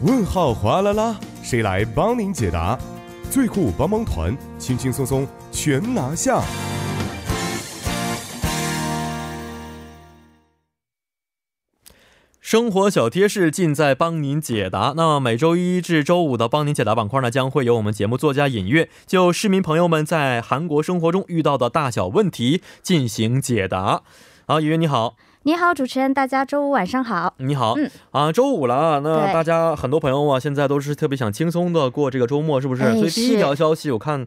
问号哗啦啦，谁来帮您解答？最酷帮帮团，轻轻松松全拿下。生活小贴士尽在帮您解答。那每周一至周五的帮您解答板块呢，将会由我们节目作家尹月就市民朋友们在韩国生活中遇到的大小问题进行解答。好，尹月你好，你好，主持人，大家周五晚上好。你好，嗯啊，周五了，那大家很多朋友啊，现在都是特别想轻松的过这个周末，是不是？哎所以第一条消息我看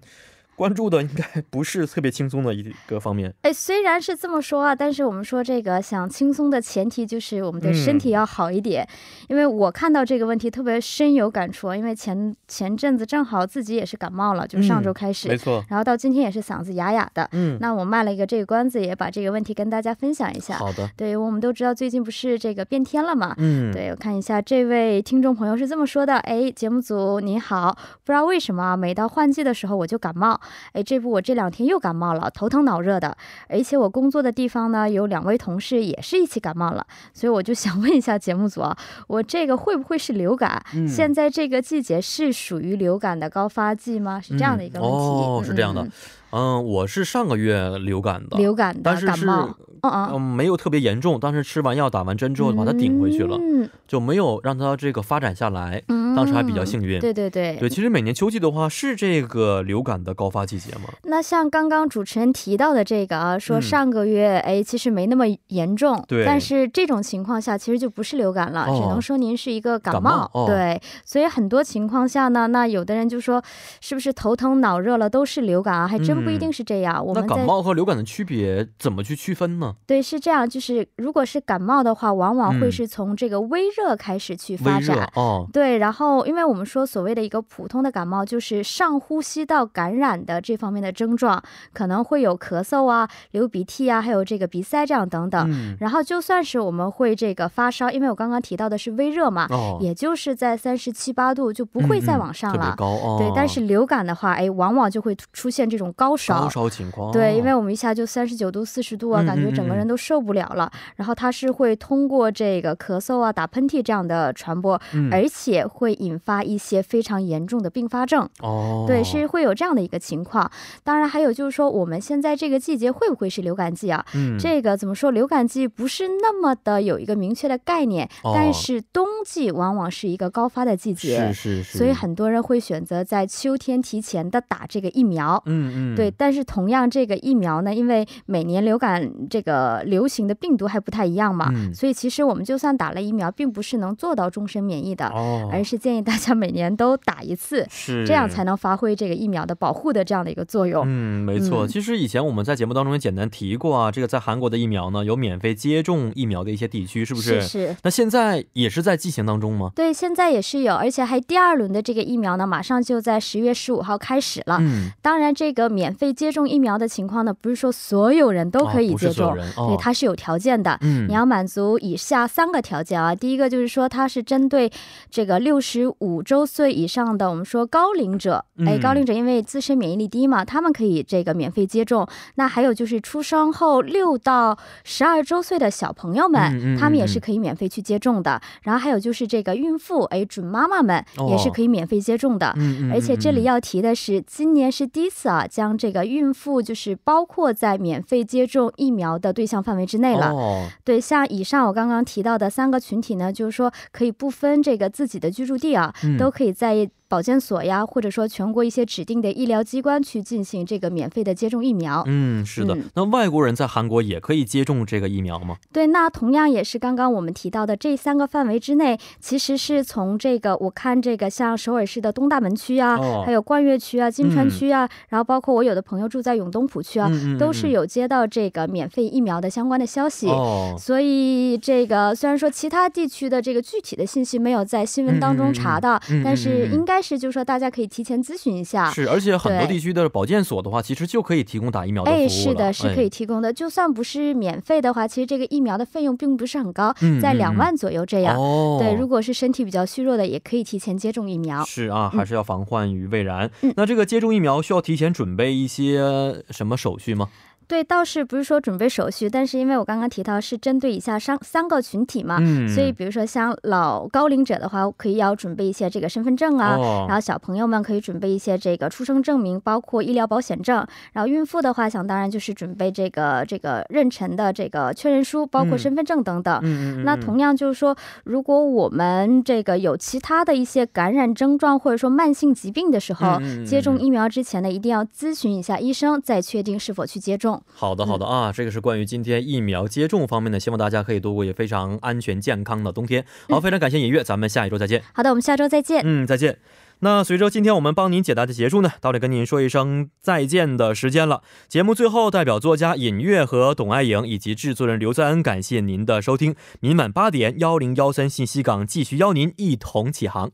关注的应该不是特别轻松的一个方面。哎，虽然是这么说啊，但是我们说这个想轻松的前提就是我们的身体要好一点。因为我看到这个问题特别深有感触，因为前前阵子正好自己也是感冒了，就上周开始，没错，然后到今天也是嗓子哑哑的。嗯，那我卖了一个这个关子，也把这个问题跟大家分享一下。好的，对，我们都知道最近不是这个变天了嘛，嗯，对，我看一下这位听众朋友是这么说的：哎，节目组您好，不知道为什么每到换季的时候我就感冒，哎，这不我这两天又感冒了，头疼脑热的，而且我工作的地方呢有两位同事也是一起感冒了，所以我就想问一下节目组啊，我这个会不会是流感？嗯现在这个季节是属于流感的高发季吗？是这样的一个问题。哦，是这样的嗯，嗯，我是上个月流感的，流感的但是是感冒，嗯嗯。嗯，没有特别严重，当时吃完药打完针之后把它顶回去了，嗯就没有让它这个发展下来。嗯当时还比较幸运。对对对，对，其实每年秋季的话是这个流感的高发季节嘛。那像刚刚主持人提到的这个啊，说嗯上个月、哎，其实没那么严重，对但是这种情况下其实就不是流感了，哦只能说您是一个感感冒哦对，所以很多情况下呢，那有的人就说是不是头疼脑热了都是流感啊？还真不一定是这样。我那们在感冒和流感的区别怎么去区分呢？对是这样，就是如果是感冒的话，往往会嗯是从这个微热开始去发展。哦，对，然后因为我们说所谓的一个普通的感冒，就是上呼吸道感染的这方面的症状，可能会有咳嗽啊、流鼻涕啊，还有这个鼻塞这样等等。嗯，然后就算是我们会这个发烧，因为我刚刚提到的是微热嘛，哦，也就是在三十七八度就不会再往上了。高哦。对，但是流感的话，哎，往往就会出现这种高烧。高烧情况，对，因为哦我们一下就三十九度、四十度啊，嗯感觉整个人都受不了了。然后它是会通过这个咳嗽啊、打喷嚏这样的传播，嗯而且会引发一些非常严重的并发症。哦，对，是会有这样的一个情况。当然，还有就是说，我们现在这个季节会不会是流感季啊？嗯，这个怎么说？流感季不是那么的有一个明确的概念，哦但是冬季往往是一个高发的季节是，是是，所以很多人会选择在秋天提前的打这个疫苗。嗯嗯，对，但是同样这个疫苗呢，因为每年流感这个流行的病毒还不太一样嘛，嗯所以其实我们就算打了疫苗，并不是能做到终身免疫的，哦，而是建议大家每年都打一次，是这样才能发挥这个疫苗的保护的这样的一个作用。嗯，没错。嗯其实以前我们在节目当中也简单提过啊，这个在韩国的疫苗呢，有免费接种疫苗的一些地区，是不是？是是那现在也是在进行当中吗？对，现在也是有，而且还第二轮的这个疫苗呢，马上就在十月十五号开始了。嗯，当然，这个免费接种疫苗的情况呢，不是说所有人都可以接种，人哦对，它是有条件的。嗯，你要满足以下三个条件啊，第一个就是说它是针对这个六十五周岁以上的，我们说高龄者，哎，嗯高龄者因为自身免疫力低嘛，他们可以这个免费接种。那还有就是出生后六到十二周岁的小朋友们，嗯嗯他们也嗯是可以免费去接种的。然后还有就是这个孕妇，哎，准妈妈们也是哦可以免费接种的。而且这里嗯要提的是，今年是第一次啊，将这个孕妇就是包括在免费接种疫苗的对象范围之内了。哦，对，像以上我刚刚提到的三个群体呢，就是说可以不分这个自己的居住地啊，嗯都可以在保健所呀，或者说全国一些指定的医疗机关去进行这个免费的接种疫苗。嗯，是的、嗯那外国人在韩国也可以接种这个疫苗吗？对，那同样也是刚刚我们提到的这三个范围之内，其实是从这个我看这个像首尔市的东大门区啊，哦还有冠岳区啊、金川区啊，然后包括我有的朋友住在永东浦区啊，都是有接到这个免费疫苗的相关的消息。哦，所以，这个虽然说其他地区的这个具体的信息没有在新闻当中查到，但是应该是就是说大家可以提前咨询一下。是，而且很多地区的保健所的话，其实就可以提供打疫苗的服务了。哎，是的，是可以哎提供的。就算不是免费的话，其实这个疫苗的费用并不是很高，在两万左右这样。哦，对，如果是身体比较虚弱的，也可以提前接种疫苗。是啊，还是要防患于未然。嗯那这个接种疫苗需要提前准备一些什么手续吗？对，倒是不是说准备手续，但是因为我刚刚提到是针对以下三三个群体嘛，嗯，所以比如说像老高龄者的话，可以要准备一些这个身份证啊，哦然后小朋友们可以准备一些这个出生证明，包括医疗保险证。然后孕妇的话，想当然就是准备这个这个妊娠的这个确认书，包括嗯。身份证等等。那同样就是说，如果我们这个有其他的一些感染症状或者说慢性疾病的时候，接种疫苗之前呢，一定要咨询一下医生，再确定是否去接种。好的，好的啊，这个是关于今天疫苗接种方面的，希望大家可以度过也非常安全健康的冬天。好，非常感谢尹月，咱们下一周再见。好的，我们下周再见。嗯，再见。那随着今天我们帮您解答的结束呢，到了跟您说一声再见的时间了。节目最后，代表作家尹月和董爱颖以及制作人刘在恩，感谢您的收听。明晚八点幺零幺三信息港继续邀您一同起航。